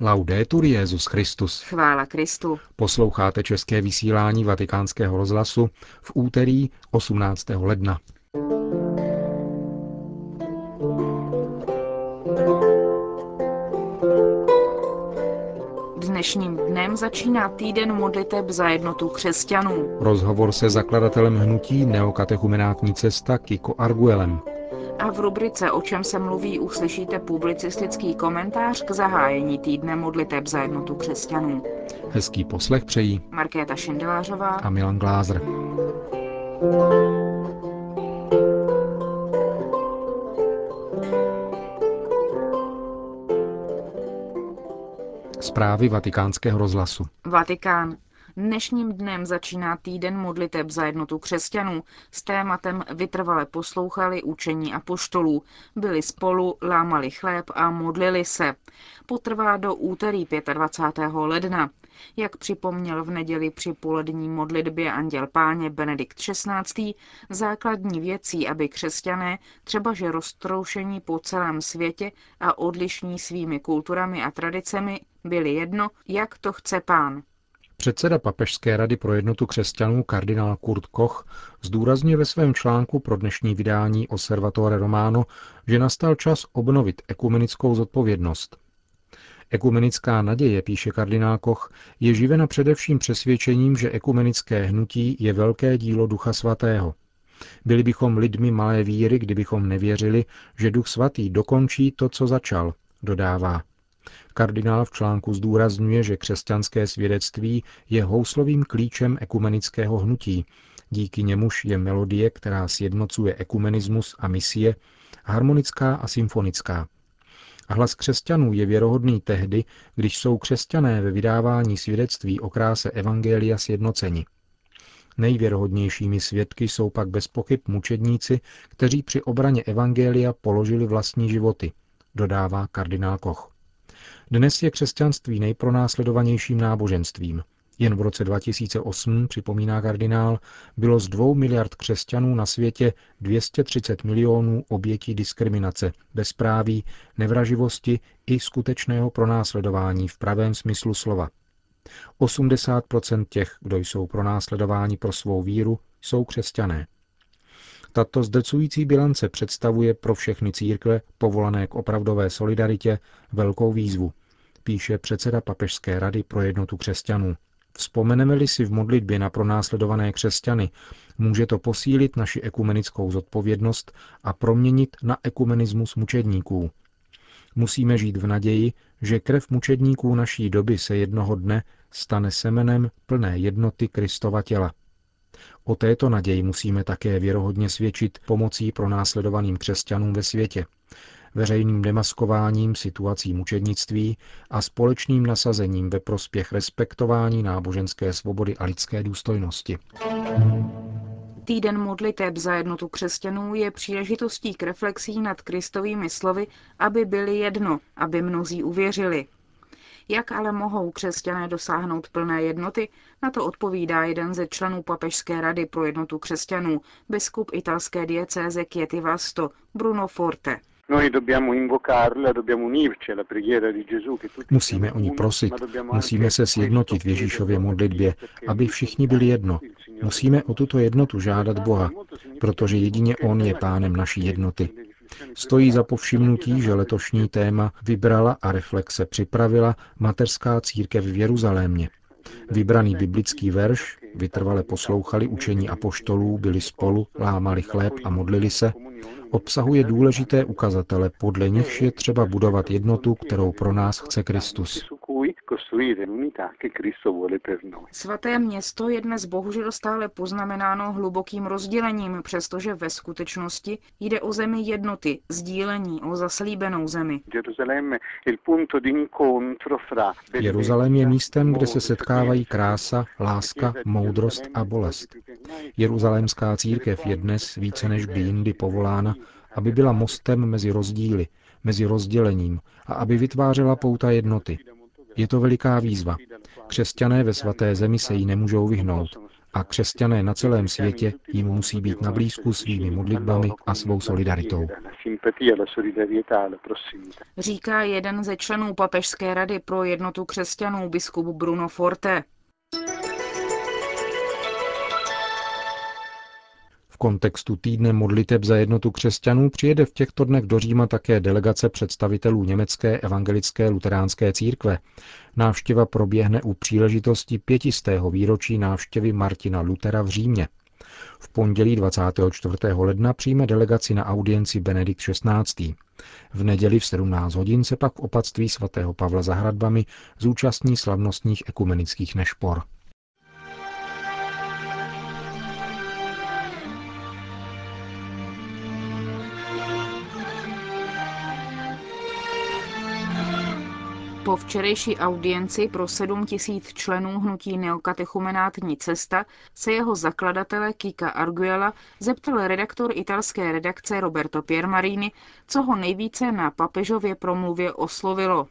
Laudetur Jezus Christus. Chvála Kristu. Posloucháte české vysílání Vatikánského rozhlasu v úterý 18. ledna. Dnešním dnem začíná týden modliteb za jednotu křesťanů. Rozhovor se zakladatelem hnutí Neokatechumenátní cesta Kiko Arguelem. A v rubrice O čem se mluví uslyšíte publicistický komentář k zahájení týdne modliteb za jednotu křesťanů. Hezký poslech přejí Markéta Šindelářová a Milan Glázer. Zprávy vatikánského rozhlasu. Vatikán. Dnešním dnem začíná týden modliteb za jednotu křesťanů s tématem vytrvale poslouchali učení a poštolů, byli spolu, lámali chléb a modlili se. Potrvá do úterý 25. ledna. Jak připomněl v neděli při polední modlitbě anděl páně Benedikt XVI, základní věcí, aby křesťané, třeba že roztroušení po celém světě a odlišní svými kulturami a tradicemi, byli jedno, jak to chce pán. Předseda Papežské rady pro jednotu křesťanů kardinál Kurt Koch zdůrazňuje ve svém článku pro dnešní vydání Osservatore Romano, že nastal čas obnovit ekumenickou zodpovědnost. Ekumenická naděje, píše kardinál Koch, je živena především přesvědčením, že ekumenické hnutí je velké dílo Ducha Svatého. Byli bychom lidmi malé víry, kdybychom nevěřili, že Duch Svatý dokončí to, co začal, dodává. Kardinál v článku zdůrazňuje, že křesťanské svědectví je houslovým klíčem ekumenického hnutí, díky němuž je melodie, která sjednocuje ekumenismus a misie, harmonická a symfonická. A hlas křesťanů je věrohodný tehdy, když jsou křesťané ve vydávání svědectví o kráse Evangelia sjednoceni. Nejvěrohodnějšími svědky jsou pak bez pochyb mučedníci, kteří při obraně Evangelia položili vlastní životy, dodává kardinál Koch. Dnes je křesťanství nejpronásledovanějším náboženstvím. Jen v roce 2008, připomíná kardinál, bylo z dvou miliard křesťanů na světě 230 milionů obětí diskriminace, bezpráví, nevraživosti i skutečného pronásledování v pravém smyslu slova. 80% těch, kdo jsou pronásledováni pro svou víru, jsou křesťané. Tato zdrcující bilance představuje pro všechny církve povolané k opravdové solidaritě velkou výzvu, píše předseda Papežské rady pro jednotu křesťanů. Vzpomeneme-li si v modlitbě na pronásledované křesťany, může to posílit naši ekumenickou zodpovědnost a proměnit na ekumenismus mučedníků. Musíme žít v naději, že krev mučedníků naší doby se jednoho dne stane semenem plné jednoty Kristova těla. O této naději musíme také věrohodně svědčit pomocí pro následovaným křesťanům ve světě, veřejným demaskováním situací mučednictví a společným nasazením ve prospěch respektování náboženské svobody a lidské důstojnosti. Týden modliteb za jednotu křesťanů je příležitostí k reflexí nad Kristovými slovy, aby byli jedno, aby mnozí uvěřili. Jak ale mohou křesťané dosáhnout plné jednoty, na to odpovídá jeden ze členů Papežské rady pro jednotu křesťanů, biskup italské diecéze Chieti Vasto, Bruno Forte. Musíme o ní prosit, musíme se sjednotit v Ježíšově modlitbě, aby všichni byli jedno. Musíme o tuto jednotu žádat Boha, protože jedině On je pánem naší jednoty. Stojí za povšimnutí, že letošní téma vybrala a reflexe připravila mateřská církev v Jeruzalémě. Vybraný biblický verš, vytrvale poslouchali učení apoštolů, byli spolu, lámali chléb a modlili se, obsahuje důležité ukazatele, podle nichž je třeba budovat jednotu, kterou pro nás chce Kristus. Svaté město je dnes bohužel stále poznamenáno hlubokým rozdělením, přestože ve skutečnosti jde o zemi jednoty, sdílení, o zaslíbenou zemi. Jeruzalém je místem, kde se setkávají krása, láska, moudrost a bolest. Jeruzalémská církev je dnes více než kdy jindy povolána, aby byla mostem mezi rozdíly, mezi rozdělením a aby vytvářela pouta jednoty. Je to veliká výzva. Křesťané ve svaté zemi se jí nemůžou vyhnout, a křesťané na celém světě jim musí být na blízku svými modlitbami a svou solidaritou. Říká jeden ze členů Papežské rady pro jednotu křesťanů biskup Bruno Forte. V kontextu týdne modliteb za jednotu křesťanů přijede v těchto dnech do Říma také delegace představitelů německé evangelické luteránské církve. Návštěva proběhne u příležitosti pětistého výročí návštěvy Martina Lutera v Římě. V pondělí 24. ledna přijme delegaci na audienci Benedikt XVI. V neděli v 17 hodin se pak v opatství svatého Pavla za hradbami zúčastní slavnostních ekumenických nešpor. Po včerejší audienci pro 7 tisíc členů hnutí Neokatechumenátní cesta se jeho zakladatele Kika Arguela zeptal redaktor italské redakce Roberto Piermarini, co ho nejvíce na papežově promluvě oslovilo.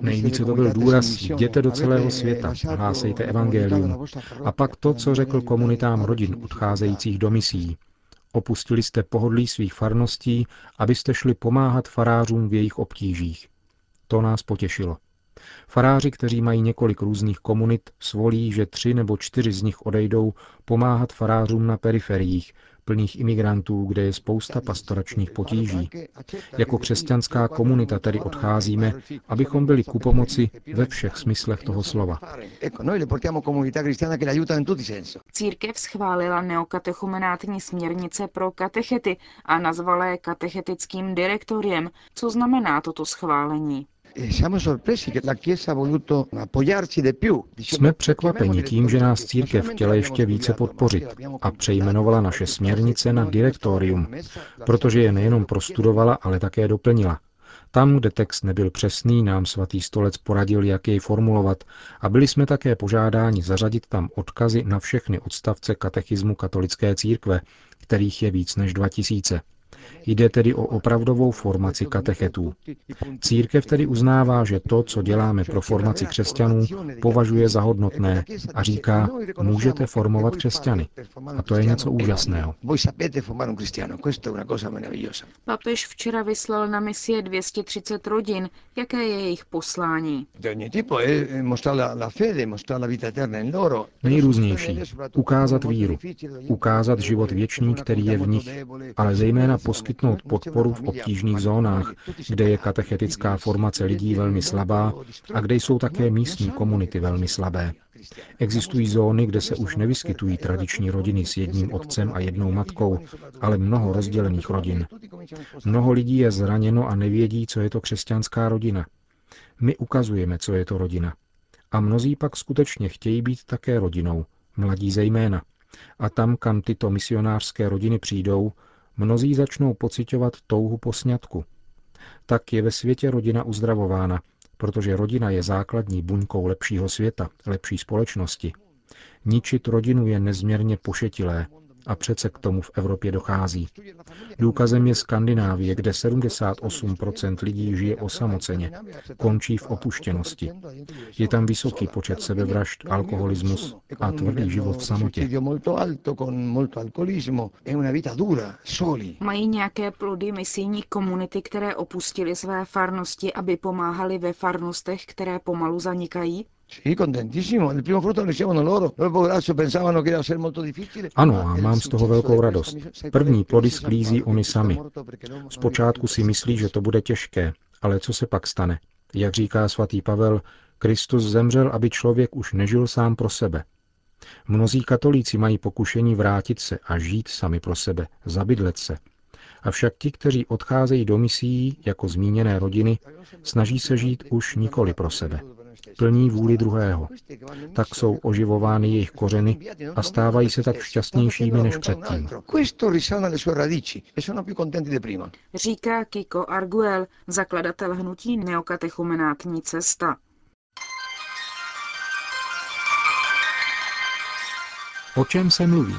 Nejvíce to byl důraz, jděte do celého světa, hlásejte evangelium. A pak to, co řekl komunitám rodin odcházejících do misí. Opustili jste pohodlí svých farností, abyste šli pomáhat farářům v jejich obtížích. To nás potěšilo. Faráři, kteří mají několik různých komunit, svolí, že tři nebo čtyři z nich odejdou pomáhat farářům na periferiích, plných imigrantů, kde je spousta pastoračních potíží. Jako křesťanská komunita tedy odcházíme, abychom byli ku pomoci ve všech smyslech toho slova. Církev schválila neokatechumenátní směrnice pro katechety a nazvala je katechetickým direktoriem. Co znamená toto schválení? Jsme překvapeni tím, že nás církev chtěla ještě více podpořit a přejmenovala naše směrnice na direktorium, protože je nejenom prostudovala, ale také doplnila. Tam, kde text nebyl přesný, nám svatý stolec poradil, jak jej formulovat a byli jsme také požádáni zařadit tam odkazy na všechny odstavce katechismu katolické církve, kterých je víc než 2000. Jde tedy o opravdovou formaci katechetů. Církev tedy uznává, že to, co děláme pro formaci křesťanů, považuje za hodnotné a říká, můžete formovat křesťany. A to je něco úžasného. Papež včera vyslal na misie 230 rodin. Jaké je jejich poslání? Nejrůznější. Ukázat víru. Ukázat život věčný, který je v nich, ale zejména poskytnout podporu v obtížných zónách, kde je katechetická formace lidí velmi slabá a kde jsou také místní komunity velmi slabé. Existují zóny, kde se už nevyskytují tradiční rodiny s jedním otcem a jednou matkou, ale mnoho rozdělených rodin. Mnoho lidí je zraněno a nevědí, co je to křesťanská rodina. My ukazujeme, co je to rodina. A mnozí pak skutečně chtějí být také rodinou, mladí zejména. A tam, kam tyto misionářské rodiny přijdou, mnozí začnou pocitovat touhu po sňatku. Tak je ve světě rodina uzdravována, protože rodina je základní buňkou lepšího světa, lepší společnosti. Ničit rodinu je nezměrně pošetilé, a přece k tomu v Evropě dochází. Důkazem je Skandinávie, kde 78% lidí žije osamoceně, končí v opuštěnosti. Je tam vysoký počet sebevražd, alkoholismus a tvrdý život v samotě. Mají nějaké plody misijní komunity, které opustili své farnosti, aby pomáhali ve farnostech, které pomalu zanikají? Ano, a mám z toho velkou radost. První plody sklízí oni sami. Zpočátku si myslí, že to bude těžké, ale co se pak stane? Jak říká svatý Pavel, Kristus zemřel, aby člověk už nežil sám pro sebe. Mnozí katolíci mají pokušení vrátit se a žít sami pro sebe, zabydlet se. Avšak ti, kteří odcházejí do misí jako zmíněné rodiny, snaží se žít už nikoli pro sebe plní vůli druhého. Tak jsou oživovány jejich kořeny a stávají se tak šťastnějšími než předtím. Říká Kiko Arguel, zakladatel hnutí Neokatechumenátní cesta. O čem se mluví?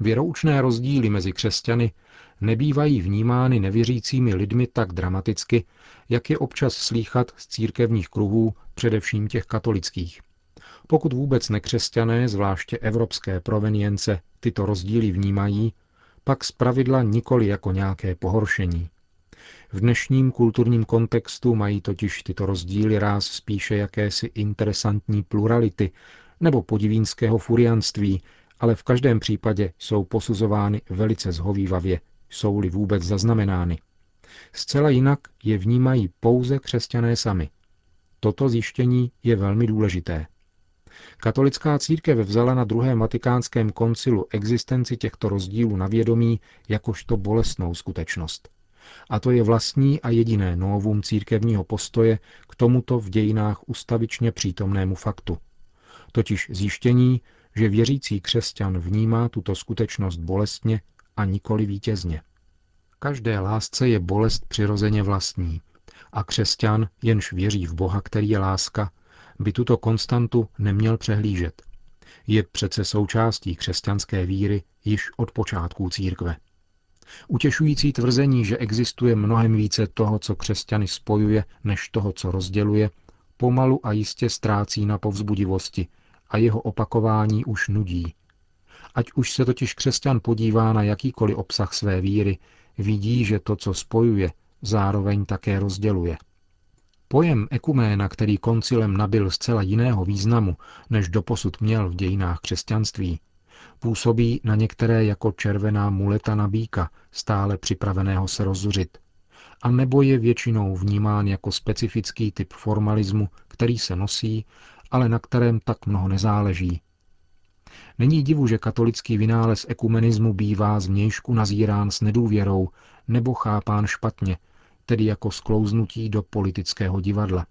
Věroučné rozdíly mezi křesťany nebývají vnímány nevěřícími lidmi tak dramaticky, jak je občas slýchat z církevních kruhů, především těch katolických. Pokud vůbec nekřesťané, zvláště evropské provenience, tyto rozdíly vnímají, pak zpravidla nikoli jako nějaké pohoršení. V dnešním kulturním kontextu mají totiž tyto rozdíly ráz spíše jakési interesantní plurality nebo podivínského furianství, ale v každém případě jsou posuzovány velice zhovývavě, jsou-li vůbec zaznamenány. Zcela jinak je vnímají pouze křesťané sami. Toto zjištění je velmi důležité. Katolická církev vzala na druhém vatikánském koncilu existenci těchto rozdílů na vědomí jakožto bolestnou skutečnost. A to je vlastní a jediné novum církevního postoje k tomuto v dějinách ustavičně přítomnému faktu. Totiž zjištění, že věřící křesťan vnímá tuto skutečnost bolestně a nikoli vítězně. Každé lásce je bolest přirozeně vlastní a křesťan, jenž věří v Boha, který je láska, by tuto konstantu neměl přehlížet. Je přece součástí křesťanské víry již od počátků církve. Utěšující tvrzení, že existuje mnohem více toho, co křesťany spojuje, než toho, co rozděluje, pomalu a jistě ztrácí na povzbudivosti a jeho opakování už nudí. Ať už se totiž křesťan podívá na jakýkoliv obsah své víry, vidí, že to, co spojuje, zároveň také rozděluje. Pojem ekuména, který koncilem nabil zcela jiného významu, než doposud měl v dějinách křesťanství, působí na některé jako červená muleta na býka, stále připraveného se rozzuřit, a nebo je většinou vnímán jako specifický typ formalismu, který se nosí, ale na kterém tak mnoho nezáleží. Není divu, že katolický vynález ekumenismu bývá zvnějšku nazírán s nedůvěrou nebo chápán špatně, tedy jako sklouznutí do politického divadla.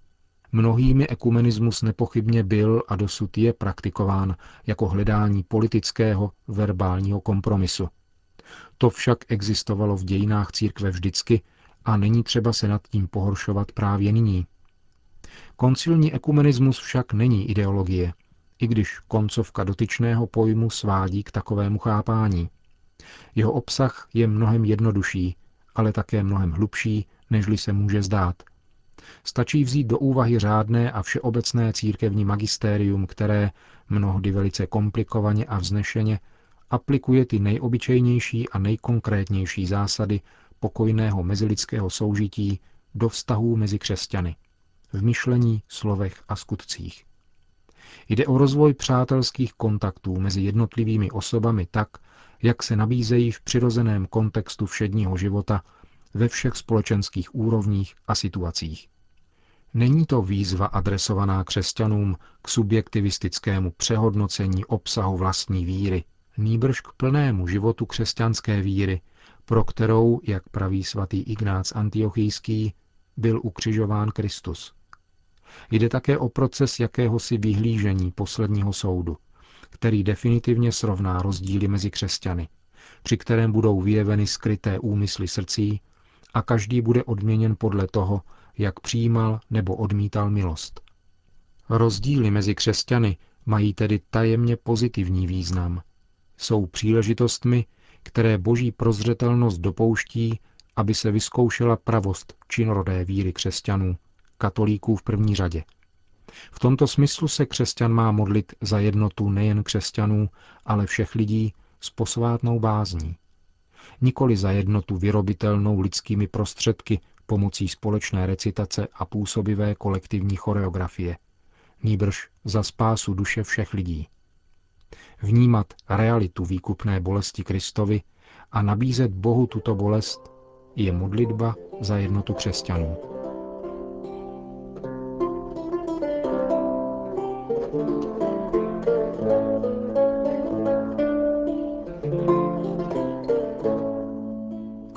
Mnohými ekumenismus nepochybně byl a dosud je praktikován jako hledání politického verbálního kompromisu. To však existovalo v dějinách církve vždycky a není třeba se nad tím pohoršovat právě nyní. Koncilní ekumenismus však není ideologie, i když koncovka dotyčného pojmu svádí k takovému chápání. Jeho obsah je mnohem jednodušší, ale také mnohem hlubší, nežli se může zdát. Stačí vzít do úvahy řádné a všeobecné církevní magistérium, které, mnohdy velice komplikovaně a vznešeně, aplikuje ty nejobyčejnější a nejkonkrétnější zásady pokojného mezilidského soužití do vztahů mezi křesťany, v myšlení, slovech a skutcích. Jde o rozvoj přátelských kontaktů mezi jednotlivými osobami tak, jak se nabízejí v přirozeném kontextu všedního života ve všech společenských úrovních a situacích. Není to výzva adresovaná křesťanům k subjektivistickému přehodnocení obsahu vlastní víry, nýbrž k plnému životu křesťanské víry, pro kterou, jak praví svatý Ignác Antiochijský, byl ukřižován Kristus. Jde také o proces jakéhosi vyhlížení posledního soudu, který definitivně srovná rozdíly mezi křesťany, při kterém budou vyjeveny skryté úmysly srdcí a každý bude odměněn podle toho, jak přijímal nebo odmítal milost. Rozdíly mezi křesťany mají tedy tajemně pozitivní význam. Jsou příležitostmi, které boží prozřetelnost dopouští, aby se vyzkoušela pravost činorodé víry křesťanů, katolíků v první řadě. V tomto smyslu se křesťan má modlit za jednotu nejen křesťanů, ale všech lidí s posvátnou bázní. Nikoli za jednotu vyrobitelnou lidskými prostředky pomocí společné recitace a působivé kolektivní choreografie. Nýbrž za spásu duše všech lidí. Vnímat realitu výkupné bolesti Kristovi a nabízet Bohu tuto bolest je modlitba za jednotu křesťanů.